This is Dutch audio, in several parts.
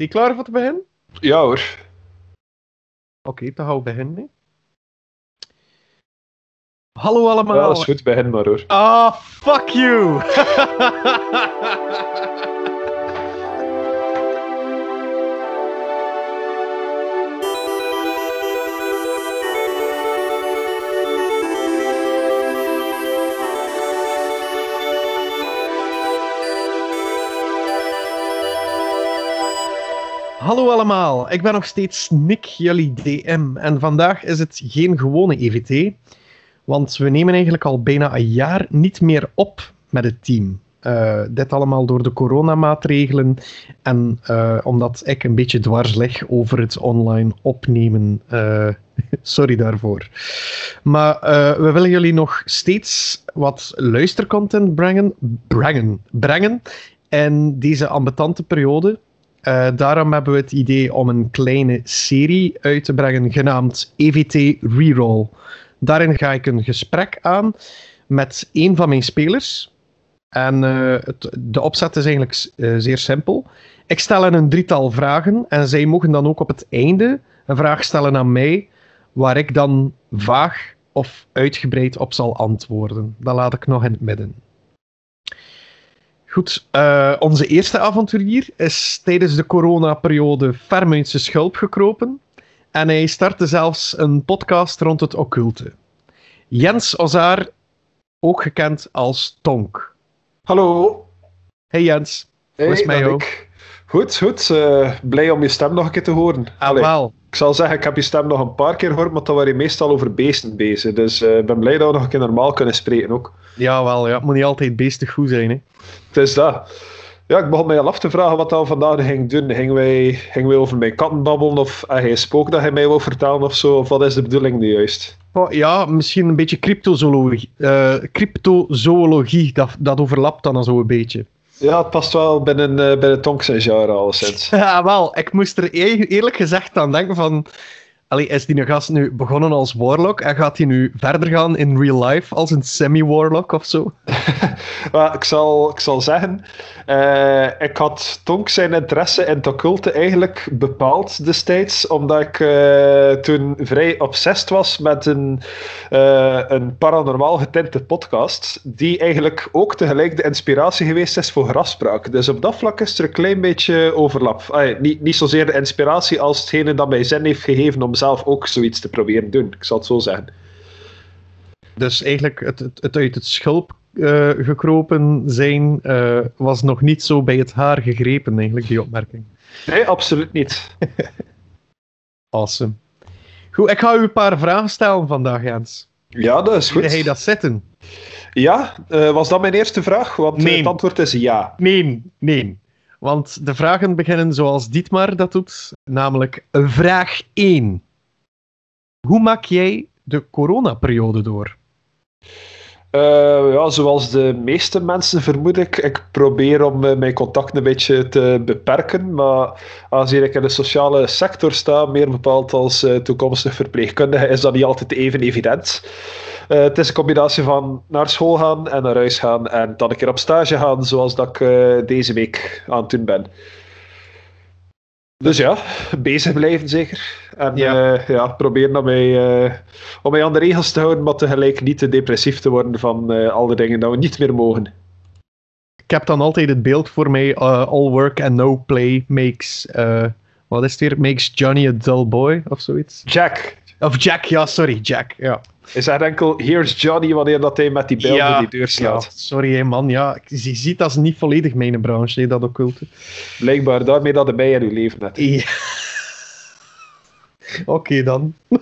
Je klaar voor te beginnen? Ja hoor. Oké, dan gaan we beginnen. hè. Hallo allemaal. Ja, dat is goed, begin maar hoor. Ah, fuck you! Hallo allemaal, ik ben nog steeds Nick, jullie DM. En vandaag is het geen gewone EVT, want we nemen eigenlijk al bijna een jaar niet meer op met het team. Eh, dit allemaal door de coronamaatregelen en eh, omdat ik een beetje dwars lig over het online opnemen. Eh, sorry daarvoor. Maar we willen jullie nog steeds wat luistercontent brengen, brengen, brengen in deze ambetante periode. Eh, daarom hebben we het idee om een kleine serie uit te brengen genaamd EVT Reroll. Daarin ga ik een gesprek aan met een van mijn spelers. En eh, het, de opzet is eigenlijk eh, zeer simpel. Ik stel hen een drietal vragen en zij mogen dan ook op het einde een vraag stellen aan mij, waar ik dan vaag of uitgebreid op zal antwoorden. Dat laat ik nog in het midden. Goed, eh, onze eerste avonturier is tijdens de coronaperiode ferm uit zijn schulp gekropen. En hij startte zelfs een podcast rond het occulte. Jens Ozaar, ook gekend als Tonk. Hallo. Hey Jens, hoe is het met ben jou? ik. Goed, goed. eh, blij om je stem nog een keer te horen. Ah, Allee, wel. ik zal zeggen, ik heb je stem nog een paar keer gehoord, maar dan waren je meestal over beesten bezig. Dus eh, ik ben blij dat we nog een keer normaal kunnen spreken ook. Jawel, ja. Het moet niet altijd beestig goed zijn, hè. Het is dat. Ja, ik begon mij al af te vragen wat we vandaag gingen doen. Gingen wij, gingen wij over mijn katten babbelen of heb je een spook dat hij mij wil vertellen of zo? Of wat is de bedoeling nu juist? Oh, ja, misschien een beetje cryptozoologie. eh cryptozoologie, dat, dat overlapt dan zo een beetje. Ja, het past wel binnen, eh binnen Tonk zijn genre alleszins. Ja, wel. Ik moest er e- eerlijk gezegd aan denken van... Allee, is die gast nu begonnen als warlock en gaat hij nu verder gaan in real life als een semi-warlock of zo? Ik zal, ik zal zeggen, eh, ik had Tonk zijn interesse in het occulte eigenlijk bepaald destijds, omdat ik eh, toen vrij obsessed was met een, eh, een paranormaal getinte podcast, die eigenlijk ook tegelijk de inspiratie geweest is voor grafspraak. Dus op dat vlak is er een klein beetje overlap. Niet, niet zozeer de inspiratie als hetgene dat mij zin heeft gegeven om zelf ook zoiets te proberen doen. Ik zal het zo zeggen. Dus eigenlijk het, het, het uit het schulp eh, gekropen zijn eh, was nog niet zo bij het haar gegrepen, eigenlijk, die opmerking. Nee, absoluut niet. Awesome. Goed, ik ga u een paar vragen stellen vandaag, Jens. Ja, dat is goed. jij dat zitten? Ja, eh, was dat mijn eerste vraag? Want Nee. het antwoord is ja. Nee, nee. Want de vragen beginnen zoals Dietmar dat doet, namelijk vraag 1. Hoe maak jij de coronaperiode door? Eh, ja, zoals de meeste mensen vermoed ik. Ik probeer om eh, mijn contact een beetje te beperken. Maar aangezien ik in de sociale sector sta, meer bepaald als eh, toekomstig verpleegkundige, is dat niet altijd even evident. Het is een combinatie van naar school gaan en naar huis gaan en dan een keer op stage gaan, zoals dat ik deze week aan het doen ben. Dus ja, bezig blijven zeker. En Ja. ja, ja proberen om mij, eh, om mij aan de regels te houden, maar tegelijk niet te depressief te worden van eh, al de dingen dat we niet meer mogen. Ik heb dan altijd het beeld voor mij, eh, all work and no play makes, eh, wat is het weer, makes Johnny a dull boy, of zoiets. Jack, Of Jack, ja, sorry, Jack, ja. is zegt enkel, here's Johnny, wanneer dat hij met die beelden Ja, die deur Ja, slaat. sorry hè, man, ja, je ziet dat is niet volledig mijn branche, hè, dat occulte. Blijkbaar daarmee dat mij in uw leven net. Ja. Oké dan.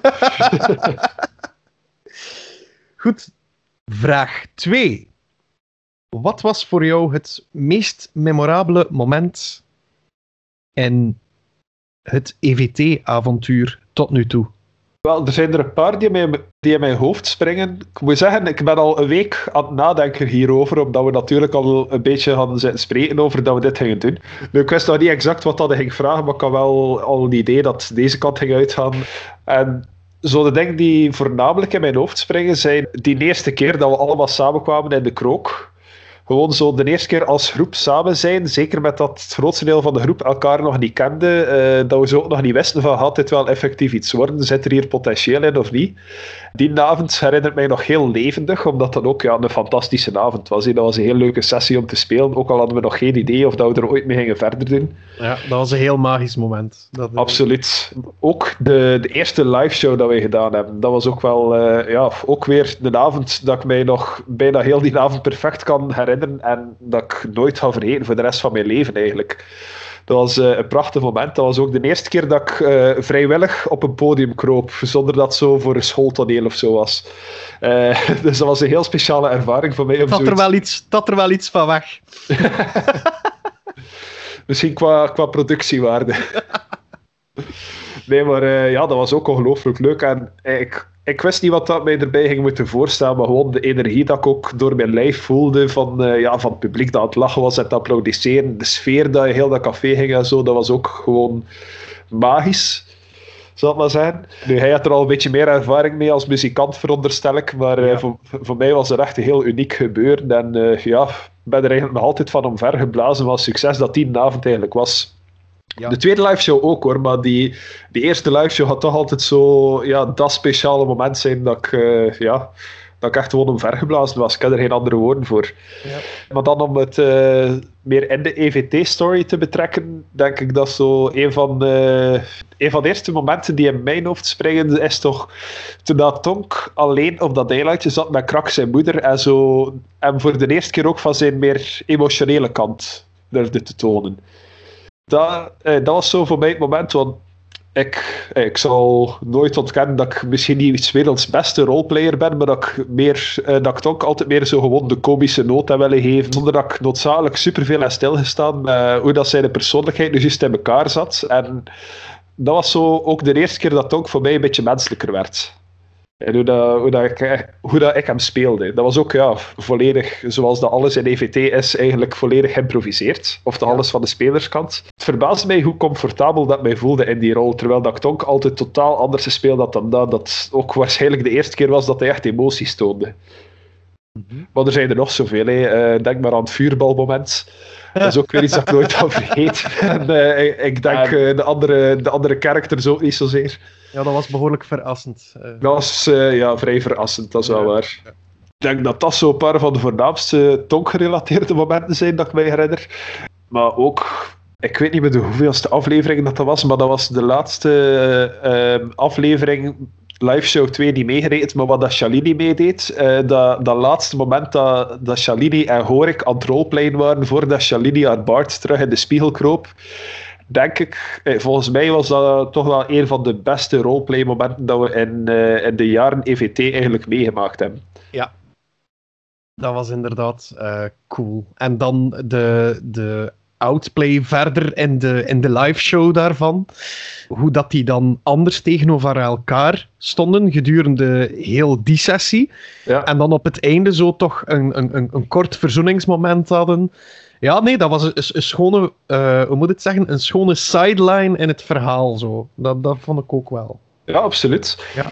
Goed. Vraag 2. Wat was voor jou het meest memorabele moment in het EVT-avontuur tot nu toe? Wel, er zijn er een paar die, in mijn hoofd springen. Ik moet zeggen, ik ben al een week aan het nadenken hierover, omdat we natuurlijk al een beetje hadden zitten spreken over dat we dit gingen doen. Ik wist nog niet exact wat dat ging vragen, maar ik had wel al een idee dat deze kant ging uitgaan. En zo de dingen die voornamelijk in mijn hoofd springen, zijn die eerste keer dat we allemaal samenkwamen in de krook. Gewoon zo de eerste keer als groep samen zijn, zeker met dat het grootste deel van de groep elkaar nog niet kende, uh, dat we zo ook nog niet wisten van gaat dit wel effectief iets worden, zit er hier potentieel in of niet. Die avond herinnert mij nog heel levendig, omdat dat ook ja, een fantastische avond was. Dat was een heel leuke sessie om te spelen, ook al hadden we nog geen idee of dat we er ooit mee gingen verder doen. Ja, dat was een heel magisch moment. Dat, Absoluut. Ook de, de eerste live show dat we gedaan hebben, dat was ook wel, uh, ja, ook weer de avond dat ik mij nog bijna heel die avond perfect kan herinneren en dat ik nooit ga vergeten voor de rest van mijn leven eigenlijk. Dat was uh, een prachtig moment. Dat was ook de eerste keer dat ik uh, vrijwillig op een podium kroop, zonder dat het zo voor een schooltoneel of zo was. Uh, dus dat was een heel speciale ervaring voor mij. Om dat, er wel iets, dat er wel iets van weg. Misschien qua, qua productiewaarde. nee, maar ja, dat was ook ongelooflijk leuk. En ik, ik wist niet wat dat mij erbij ging moeten voorstellen, maar gewoon de energie dat ik ook door mijn lijf voelde van, uh, ja, van het publiek dat aan het lachen was en het applaudisseren, de sfeer dat je heel dat café ging en zo, dat was ook gewoon magisch, zal het maar zijn. Nu, hij had er al een beetje meer ervaring mee als muzikant, veronderstel ik, maar uh, voor, voor mij was het echt een heel uniek gebeuren en uh, ja, ik ben er eigenlijk nog altijd van omvergeblazen wat succes dat die avond eigenlijk was. Ja. De tweede live show ook hoor, maar die, die eerste live show had toch altijd zo ja, dat speciale moment zijn dat ik, uh, ja, dat ik echt gewoon omvergeblazen was. Ik heb er geen andere woorden voor. Ja. Maar dan om het uh, meer in de EVT-story te betrekken, denk ik dat zo een van, de, een van de eerste momenten die in mijn hoofd springen is toch toen dat Tonk alleen op dat eilandje zat met Krak zijn moeder en zo en voor de eerste keer ook van zijn meer emotionele kant durfde te tonen dat, eh, dat was zo voor mij het moment, want ik, eh, ik zal nooit ontkennen dat ik misschien niet werelds beste roleplayer ben, maar dat ik, meer, eh, dat ik toch altijd meer zo gewoon de komische noot heb willen geven, zonder dat ik noodzakelijk superveel heb stilgestaan hoe dat zijn persoonlijkheid nu juist in elkaar zat. En dat was zo ook de eerste keer dat het ook voor mij een beetje menselijker werd. En hoe, dat, hoe, dat ik, hoe dat ik hem speelde. Dat was ook ja, volledig, zoals dat alles in EVT is, eigenlijk volledig geïmproviseerd. Of de alles van de spelerskant. Het verbaasde mij hoe comfortabel dat mij voelde in die rol. Terwijl dat ik Tonk altijd totaal anders gespeeld had dan dat. Dat ook waarschijnlijk de eerste keer was dat hij echt emoties toonde. Mm Maar er zijn er nog zoveel. Hè. Uh, denk maar aan het vuurbalmoment. Dat is ook weer iets dat ik nooit al vergeet. en, uh, ik, ik, denk uh, de, andere, de andere characters ook niet zozeer. Ja, dat was behoorlijk verrassend. Uh. Dat was ja, vrij verrassend, dat is wel waar. Ik denk dat dat zo een paar van de voornaamste tonkgerelateerde momenten zijn dat ik mij herinner. Maar ook, ik weet niet meer de hoeveelste aflevering dat, dat was, maar dat was de laatste aflevering live show 2 die meegereden, maar wat dat Shalini meedeed, uh, dat, dat laatste moment dat, dat Shalini en Horik aan het roleplayen waren voordat Shalini haar Bart terug in de spiegel kroop, denk ik, eh, volgens mij was dat toch wel een van de beste roleplay momenten dat we in, uh, in de jaren EVT eigenlijk meegemaakt hebben. Ja, dat was inderdaad cool. En dan de, de outplay verder in de, in de live show daarvan. Hoe dat die dan anders tegenover elkaar stonden gedurende heel die sessie. Ja. En dan op het einde zo toch een, een, een, kort verzoeningsmoment hadden. Ja, nee, dat was een, een schone, uh, hoe moet het zeggen, een schone sideline in het verhaal. Zo. Dat, dat vond ik ook wel. Ja, absoluut. Ja.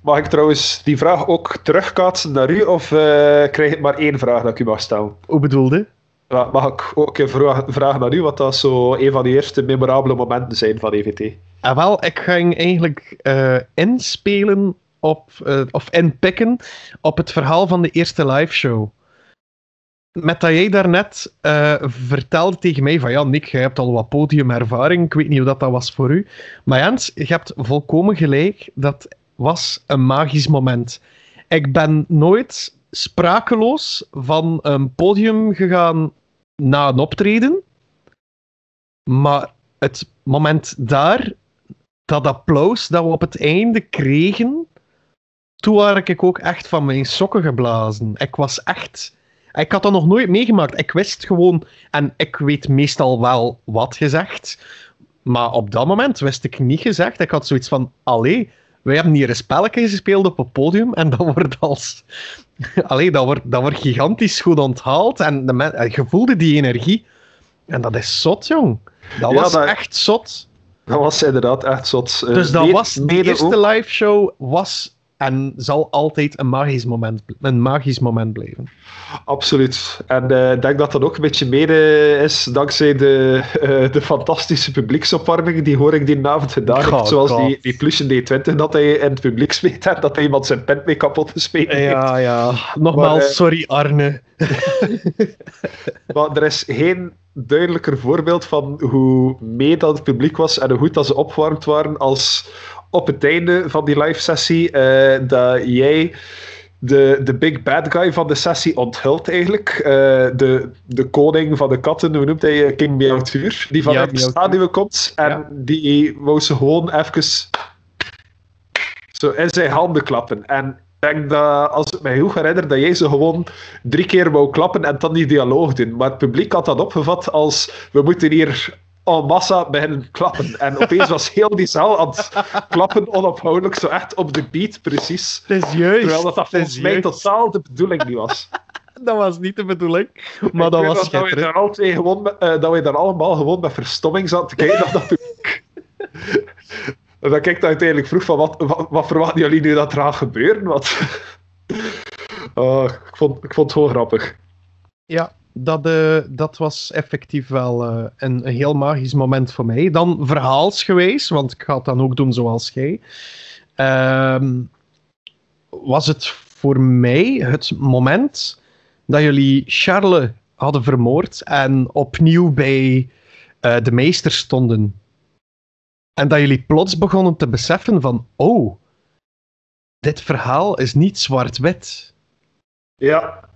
Mag ik trouwens die vraag ook terugkaatsen naar u, of uh, krijg ik maar één vraag dat ik u mag stellen? Hoe bedoelde? Mag ik ook even vragen naar u wat dat zo een van de eerste memorabele momenten zijn van EVT? Ah, wel, ik ging eigenlijk uh, inspelen op, uh, of inpikken op het verhaal van de eerste live show. Met dat jij daarnet uh, vertelde tegen mij van ja, Nick, jij hebt al wat podiumervaring. Ik weet niet hoe dat, dat was voor u. Maar Jens, je hebt volkomen gelijk. Dat was een magisch moment. Ik ben nooit sprakeloos van een podium gegaan na een optreden. Maar het moment daar, dat applaus dat we op het einde kregen, toen was ik ook echt van mijn sokken geblazen. Ik was echt. Ik had dat nog nooit meegemaakt. Ik wist gewoon, en ik weet meestal wel wat gezegd. Maar op dat moment wist ik niet gezegd. Ik had zoiets van: allee, wij hebben hier een spelletje gespeeld op het podium en dat wordt als. Allee, dat wordt, dat wordt gigantisch goed onthaald en de je voelde die energie. En dat is zot, jong. Dat ja, was dat... echt zot. Dat was inderdaad echt zot. Dus dat was, de eerste live show was en zal altijd een magisch moment, een magisch moment blijven. Absoluut. En eh, ik denk dat dat ook een beetje mede is dankzij de, eh, de fantastische publieksopwarming die hoor ik die avond gedaan heeft. Zoals die, die Plusje D20 dat hij in het publiek smeet en dat hij iemand zijn pen mee kapot gespeeld heeft. Ja, ja. Nogmaals, maar, sorry Arne. maar er is geen duidelijker voorbeeld van hoe mee dat het publiek was en hoe goed dat ze opgewarmd waren als op het einde van die live sessie uh, dat jij de, de big bad guy van de sessie onthult eigenlijk. Uh, de, de koning van de katten, hoe noemt hij? King Meowtuur. Die vanuit ja, de komt. En ja. die wou ze gewoon even zo in zijn handen klappen. En ik denk dat, als ik mij goed herinner, dat jij ze gewoon drie keer wou klappen en dan die dialoog doen. Maar het publiek had dat opgevat als we moeten hier en massa beginnen klappen. En opeens was heel die zaal aan het klappen onophoudelijk, zo echt op de beat, precies. Het is juist. Terwijl dat, dat volgens mij totaal de bedoeling niet was. dat was niet de bedoeling, maar dat was dat we, daar al twee gewoon met, uh, dat we daar allemaal gewoon met verstomming zaten te kijken naar dat en dan kijk ik uiteindelijk vroeg van, wat, wat, wat verwachten jullie nu dat er gaat gebeuren? Wat... oh, ik, vond, ik vond het gewoon grappig. Ja, dat, uh, dat was effectief wel uh, een, een, heel magisch moment voor mij. Dan verhaalsgewijs, want ik ga het dan ook doen zoals jij. Uh, was het voor mij het moment dat jullie Charles hadden vermoord en opnieuw bij uh, de meester stonden. En dat jullie plots begonnen te beseffen van, oh, dit verhaal is niet zwart-wit. Ja,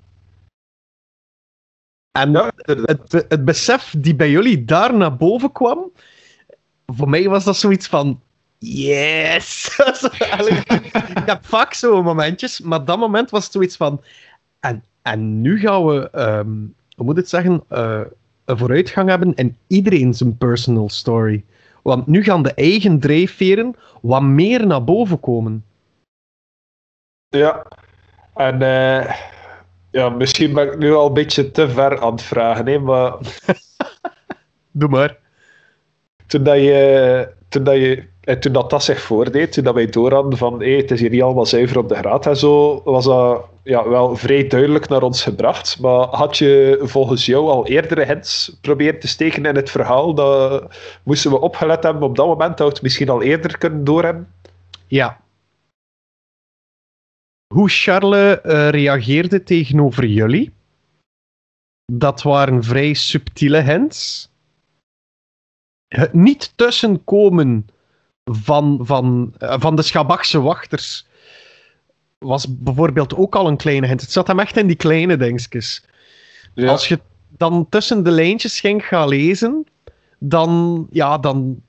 en het, het besef die bij jullie daar naar boven kwam, voor mij was dat zoiets van. Yes! ik heb vaak zo'n momentjes, maar dat moment was zoiets van. En, en nu gaan we, um, hoe moet het zeggen, uh, een vooruitgang hebben in iedereen zijn personal story. Want nu gaan de eigen drijfveren wat meer naar boven komen. Ja, en. Uh ja, misschien ben ik nu al een beetje te ver aan het vragen, hè, maar... Doe maar. Toen dat je... Toen dat, je, toen dat, dat zich voordeed, toen dat wij door hadden van hey, het is hier niet allemaal zuiver op de graad en zo, was dat ja, wel vrij duidelijk naar ons gebracht. Maar had je volgens jou al eerdere hints proberen te steken in het verhaal? Moesten we opgelet hebben op dat moment, dat we het misschien al eerder kunnen doorhebben? Ja, hoe Charles uh, reageerde tegenover jullie. Dat waren vrij subtiele hints. Het niet tussenkomen van, van, uh, van de Schabachse wachters was bijvoorbeeld ook al een kleine hint. Het zat hem echt in die kleine dingetjes. Ja. Als je dan tussen de lijntjes ging gaan lezen, dan, ja, dan,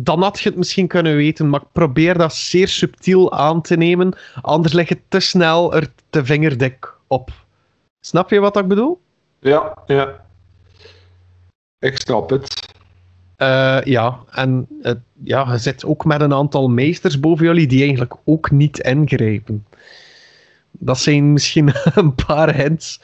dan had je het misschien kunnen weten, maar ik probeer dat zeer subtiel aan te nemen, anders leg je te snel er te vingerdik op. Snap je wat ik bedoel? Ja, ja. Ik snap het. Uh, ja, en uh, ja, je zit ook met een aantal meesters boven jullie die eigenlijk ook niet ingrijpen. Dat zijn misschien een paar hints.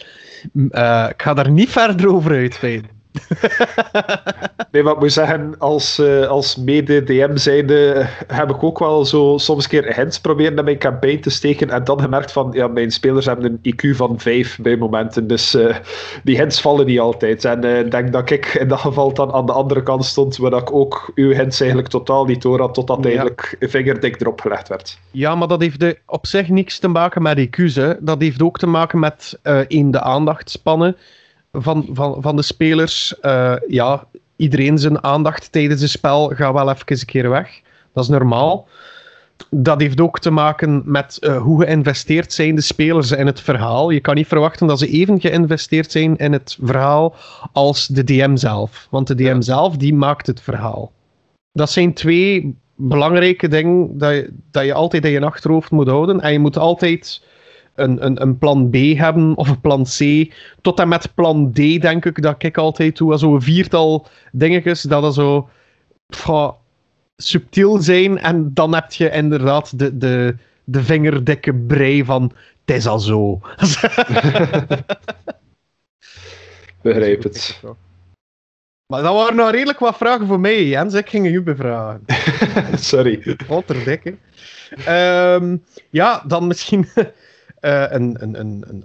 Uh, ik ga daar niet verder over uitweiden. nee, maar ik moet zeggen, als, uh, als mede-DM zijnde heb ik ook wel zo soms een keer hints proberen naar mijn campaign te steken en dan gemerkt van, ja, mijn spelers hebben een IQ van 5 bij momenten, dus uh, die hints vallen niet altijd. En ik uh, denk dat ik in dat geval dan aan de andere kant stond, waar ik ook uw hints eigenlijk totaal niet door had, totdat ja. eigenlijk vingerdik erop gelegd werd. Ja, maar dat heeft de, op zich niks te maken met IQ's, hè. Dat heeft ook te maken met, één, de aandachtspannen van, van, van de spelers. Uh, ja, iedereen zijn aandacht tijdens het spel gaat wel even een keer weg. Dat is normaal. Dat heeft ook te maken met uh, hoe geïnvesteerd zijn de spelers in het verhaal. Je kan niet verwachten dat ze even geïnvesteerd zijn in het verhaal als de DM zelf. Want de DM ja. zelf, die maakt het verhaal. Dat zijn twee belangrijke dingen dat je, dat je altijd in je achterhoofd moet houden. En je moet altijd een, een, een plan B hebben of een plan C. Tot en met plan D denk ik dat ik altijd doe. Zo'n viertal dingetjes dat er zo pff, subtiel zijn. En dan heb je inderdaad de, de, de vingerdikke brei van het is al zo. Begrijp het. Maar dat waren nou redelijk wat vragen voor mij, Jens. Ik ging u bevragen. Sorry. Otterdikke. Ehm ja, dan misschien een, een, een, een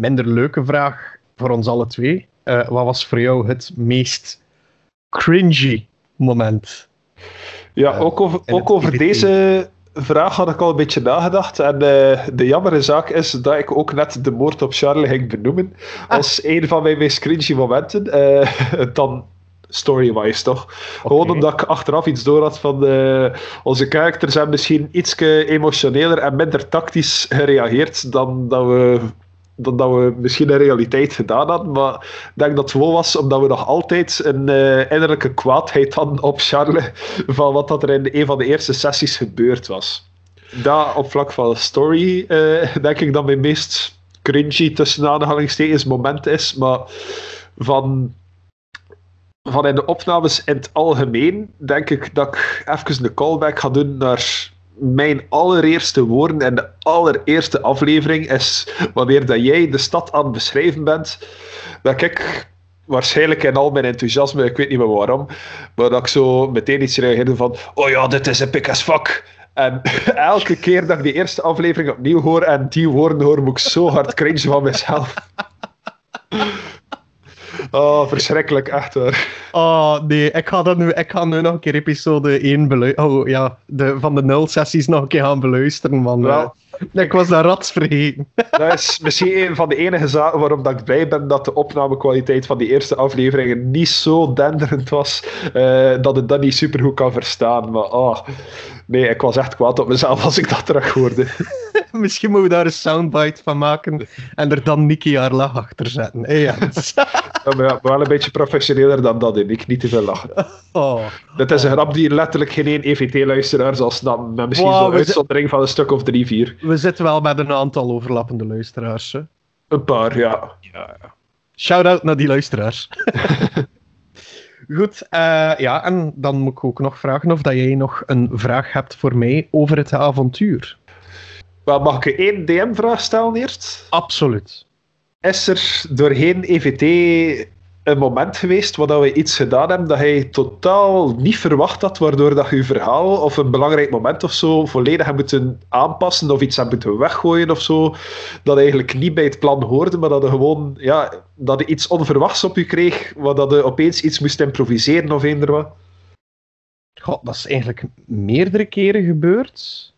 minder leuke vraag voor ons alle twee. Eh, wat was voor jou het meest cringy moment? Ja, Eh, ook over, ook over IVT. deze vraag had ik al een beetje nagedacht. En eh, de jammere zaak is dat ik ook net de moord op Charlie ging benoemen. Ah. Als een van mijn meest cringy momenten. Eh, dan story-wise toch? Gewoon omdat ik achteraf iets door had van eh, onze characters zijn misschien iets emotioneler en minder tactisch gereageerd dan dat we dan dat we misschien in realiteit gedaan hadden. Maar ik denk dat het wel was omdat we nog altijd een eh, innerlijke kwaadheid hadden op Charles van wat dat er in een van de eerste sessies gebeurd was. Dat op vlak van story eh, denk ik dat mijn meest cringy tussen aanhalingstekens moment is. Maar van, van in de opnames in het algemeen denk ik dat ik even een callback ga doen naar mijn allereerste woorden in de allereerste aflevering is wanneer dat jij de stad aan het beschrijven bent, dat ik waarschijnlijk in al mijn enthousiasme, ik weet niet meer waarom, maar dat ik zo meteen iets reageerde van oh ja, dit is epic as fuck. En elke keer dat ik die eerste aflevering opnieuw hoor en die woorden hoor, moet ik zo hard cringe van mezelf. Oh, verschrikkelijk, echt waar. Oh nee, ik ga, dat nu, ik ga nu nog een keer episode 1 beluisteren. Oh ja, de, van de nul sessies nog een keer gaan beluisteren. Man. Wel. Eh, ik was dat rats vergeten. Dat is misschien een van de enige zaken waarom dat ik blij ben dat de opnamekwaliteit van die eerste afleveringen niet zo denderend was, eh, dat het dat niet supergoed kan verstaan. Maar oh, nee, ik was echt kwaad op mezelf als ik dat terug hoorde. Misschien moeten we daar een soundbite van maken en er dan Nicky haar lach achter zetten. Hey, Jens. Ja, maar ja, wel een beetje professioneler dan dat, en ik niet te veel lachen. oh. Dit is een grap die letterlijk geen één EVT-luisteraar zal snappen, met misschien Wow, zo'n uitzondering van een stuk of drie, vier. We zitten wel met een aantal overlappende luisteraars. Hè. Een paar, ja. Shout-out naar die luisteraars. Goed, eh, ja, en dan moet ik ook nog vragen of dat jij nog een vraag hebt voor mij over het avontuur. Wel, mag ik je één DM-vraag stellen eerst? Absoluut. Is er doorheen EVT een moment geweest waar dat we iets gedaan hebben dat hij totaal niet verwacht had, waardoor dat je je verhaal of een belangrijk moment of zo volledig hebt moeten aanpassen of iets hebt moeten weggooien of zo, dat eigenlijk niet bij het plan hoorde, maar dat je gewoon ja, dat je iets onverwachts op je kreeg, waar dat je opeens iets moest improviseren of eender wat? God, dat is eigenlijk meerdere keren gebeurd.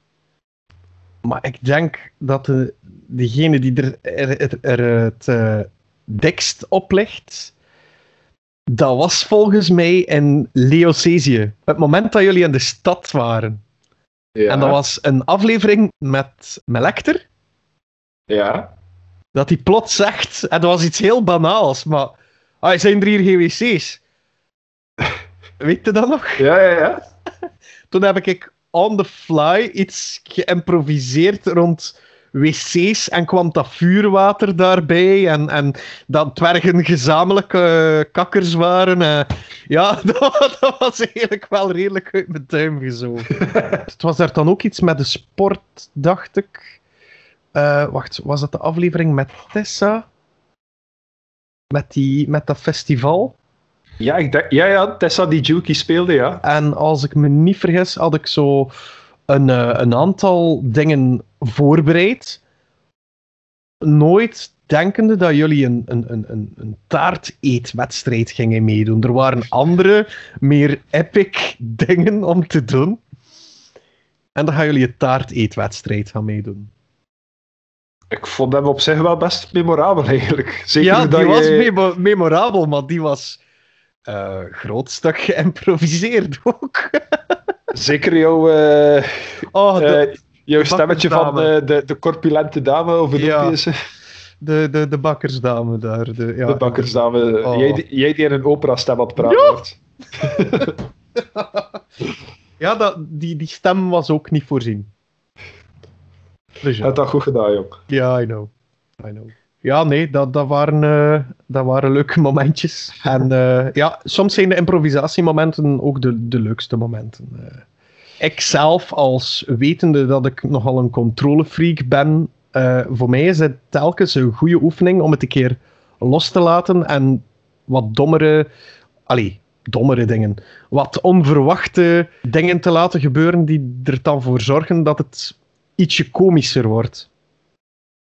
Maar ik denk dat de, degene die er, er, er- er het eh, dikst oplegt, dat was volgens mij in Leocesië. Het moment dat jullie in de stad waren. Ja. En dat was een aflevering met Melecter. Ja. Dat hij plots zegt, en dat was iets heel banaals, maar... Ah, zijn er hier GWC's? Weet je dat nog? Ja, ja, ja. Toen heb ik on the fly iets geïmproviseerd rond wc's en kwam dat vuurwater daarbij en, en dat dwergen gezamenlijke kakkers waren. eh. ja, dat, dat was eigenlijk wel redelijk uit mijn duim gezogen. Het was daar dan ook iets met de sport, dacht ik. Eh, wacht, was dat de aflevering met Tessa? Met, die, met dat festival? Ja, ik denk, ja, ja, Tessa die Juki speelde, ja. En als ik me niet vergis, had ik zo een, eh, een aantal dingen voorbereid. Nooit denkende dat jullie een, een, een, een, taarteetwedstrijd gingen meedoen. Er waren andere, meer epic dingen om te doen. En dan gaan jullie een taarteetwedstrijd gaan meedoen. Ik vond hem op zich wel best memorabel, eigenlijk. Zeker ja, dat die was je... memo- memorabel, maar die was eh groot stuk geïmproviseerd ook. Zeker jouw... eh, Oh, de, eh, jouw de stemmetje van de, de corpulente dame, Ja. ze? De, de, de bakkersdame daar. De, ja. de bakkersdame. Oh. Jij, die- jij die in een opera-stem het praten Ja. wordt. Ja, dat, die, die stem was ook niet voorzien. Dus ja, hebt dat goed gedaan, jong. ja I know. I know. Ja, nee, dat, dat, waren, eh, dat waren leuke momentjes. En eh, ja, soms zijn de improvisatiemomenten ook de, de leukste momenten. Eh, ik zelf, als wetende dat ik nogal een controlefreak ben, voor mij is het telkens een goede oefening om het een keer los te laten en wat dommere allee, dommere dingen. Wat onverwachte dingen te laten gebeuren die er dan voor zorgen dat het ietsje komischer wordt.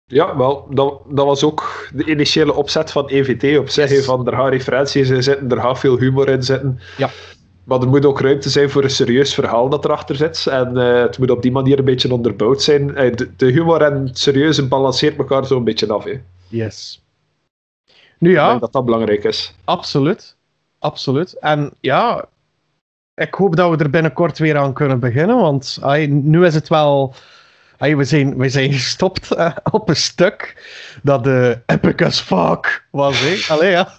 Ja, wel, dat, dat was ook de initiële opzet van EVT. Op zich, Yes. van er gaan referenties in zitten, er gaat veel humor in zitten. Ja. Maar er moet ook ruimte zijn voor een serieus verhaal dat erachter zit. En eh, het moet op die manier een beetje onderbouwd zijn. Eh, de, de humor en het serieuze balanceert elkaar zo een beetje af. Hè. Yes. Nu Ik ja, denk dat dat belangrijk is. absoluut. Absoluut. En ja, ik hoop dat we er binnenkort weer aan kunnen beginnen, want nu is het wel... ai, we, zijn, we zijn gestopt eh, op een stuk dat de epic as fuck was. Hè? Allee, ja.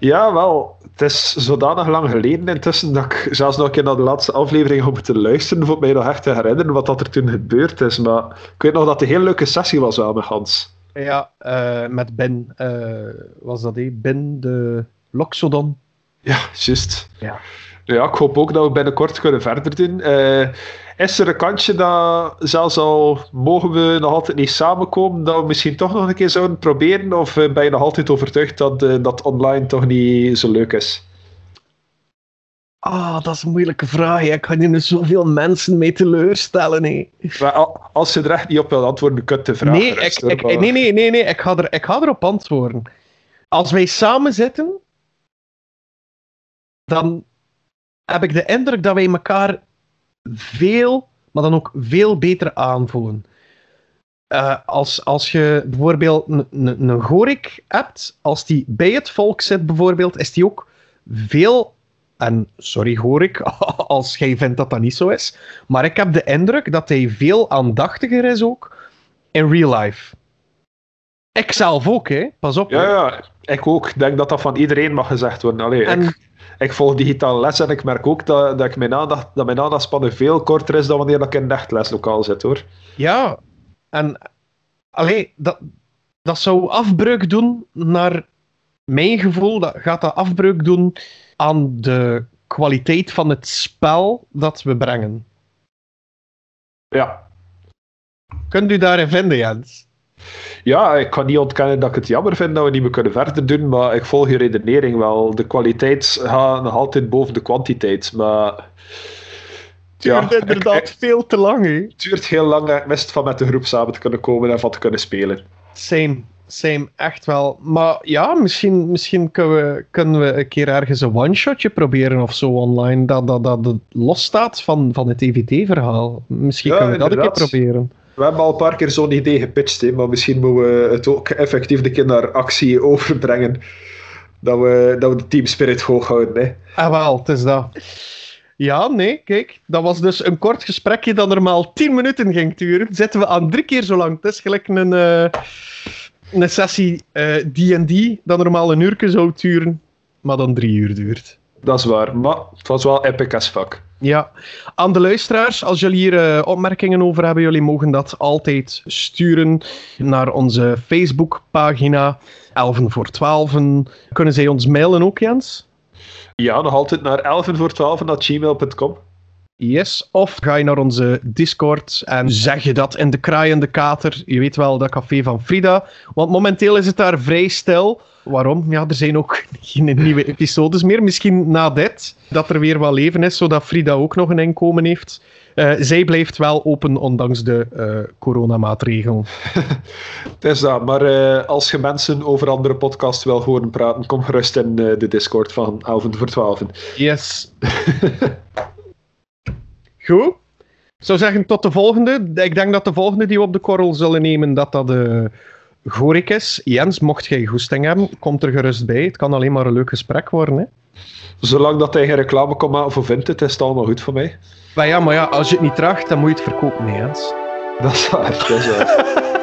Ja, wel. Het is zodanig lang geleden intussen dat ik zelfs nog een keer naar de laatste aflevering heb moeten luisteren voor mij nog echt te herinneren wat dat er toen gebeurd is. Maar ik weet nog dat het een heel leuke sessie was wel met Hans. Ja, eh, met Ben. eh, was dat die? Ben de Loxodon. Ja, juist. Ja. Ja, ik hoop ook dat we binnenkort kunnen verder doen. Eh, is er een kantje dat, zelfs al mogen we nog altijd niet samenkomen, dat we misschien toch nog een keer zouden proberen? Of eh, ben je nog altijd overtuigd dat eh, dat online toch niet zo leuk is? Ah, dat is een moeilijke vraag. hè. Ik hier nu zoveel mensen mee teleurstellen. hè. Maar als je er echt niet op wil antwoorden, kun je de vraag Nee, ik, ik, maar- nee, nee, nee, nee. Ik, ga er, ik ga erop antwoorden. Als wij samen zitten, dan heb ik de indruk dat wij elkaar veel, maar dan ook veel beter aanvoelen. Eh, als, als je bijvoorbeeld een- Gorik hebt, als die bij het volk zit bijvoorbeeld, is die ook veel, en sorry Gorik, als jij vindt dat dat niet zo is, maar ik heb de indruk dat hij veel aandachtiger is ook in real life. Ik zelf ook, hè. Pas op. Ja, ja, ik ook. Ik denk dat dat van iedereen mag gezegd worden. Allee, En- ik, ik volg digitaal les en ik merk ook dat, dat, ik mijn aandacht, dat mijn aandachtspannen veel korter is dan wanneer ik in een echt leslokaal zit, hoor. Ja, en allee, dat, dat zou afbreuk doen naar mijn gevoel. Dat gaat dat afbreuk doen aan de kwaliteit van het spel dat we brengen. Ja. Kunt u daarin vinden, Jens? Ja, ik kan niet ontkennen dat ik het jammer vind dat we niet meer kunnen verder doen, maar ik volg je redenering wel. De kwaliteit gaat nog altijd boven de kwantiteit, maar... Het duurt inderdaad ik- ik- veel te lang, hè? het duurt heel lang en ik mis het van met de groep samen te kunnen komen en van te kunnen spelen. Same, same, echt wel. Maar ja, misschien, misschien kunnen, we, kunnen we een keer ergens een one-shotje proberen of zo online, dat, dat, dat het losstaat van, van het EVT-verhaal. Misschien Ja, kunnen we dat een keer proberen. We hebben al een paar keer zo'n idee gepitcht, hè, maar misschien moeten we het ook effectief de keer naar actie overbrengen. Dat we, dat we de team spirit hoog houden. Hè. Ah, wel, het is dat. Ja, nee, kijk. Dat was dus een kort gesprekje dat normaal 10 minuten ging duren. Zitten we aan drie keer zo lang. Het is gelijk een, eh, een sessie eh, D&D dat normaal een uur zou duren, maar dan drie uur duurt. Dat is waar, maar het was wel epic as fuck. Ja, aan de luisteraars, als jullie hier eh, opmerkingen over hebben, jullie mogen dat altijd sturen naar onze Facebookpagina, Elven voor Twaalfen. Kunnen zij ons mailen ook, Jens? Ja, nog altijd naar 11 voor 12 gmail.com. Yes. Of ga je naar onze Discord en zeg je dat in de kraaiende kater. Je weet wel, dat café van Frida. Want momenteel is het daar vrij stil. Waarom? Ja, er zijn ook geen nieuwe episodes meer. Misschien na dit, dat er weer wat leven is, zodat Frida ook nog een inkomen heeft. Eh, zij blijft wel open, ondanks de eh coronamaatregelen. Het is dat, maar eh, als je mensen over andere podcasts wil horen praten, kom gerust in de Discord van 11 voor 12. Yes. Goed. Ik zou zeggen, tot de volgende. Ik denk dat de volgende die we op de korrel zullen nemen, dat dat de Gorik is. Jens, mocht jij goesting hebben, komt er gerust bij. Het kan alleen maar een leuk gesprek worden. Hè? Zolang dat hij geen reclame kan maken voor Vinted, is het allemaal goed voor mij. Maar ja, maar ja, als je het niet draagt, dan moet je het verkopen, Jens. Dat is waar, dat is waar.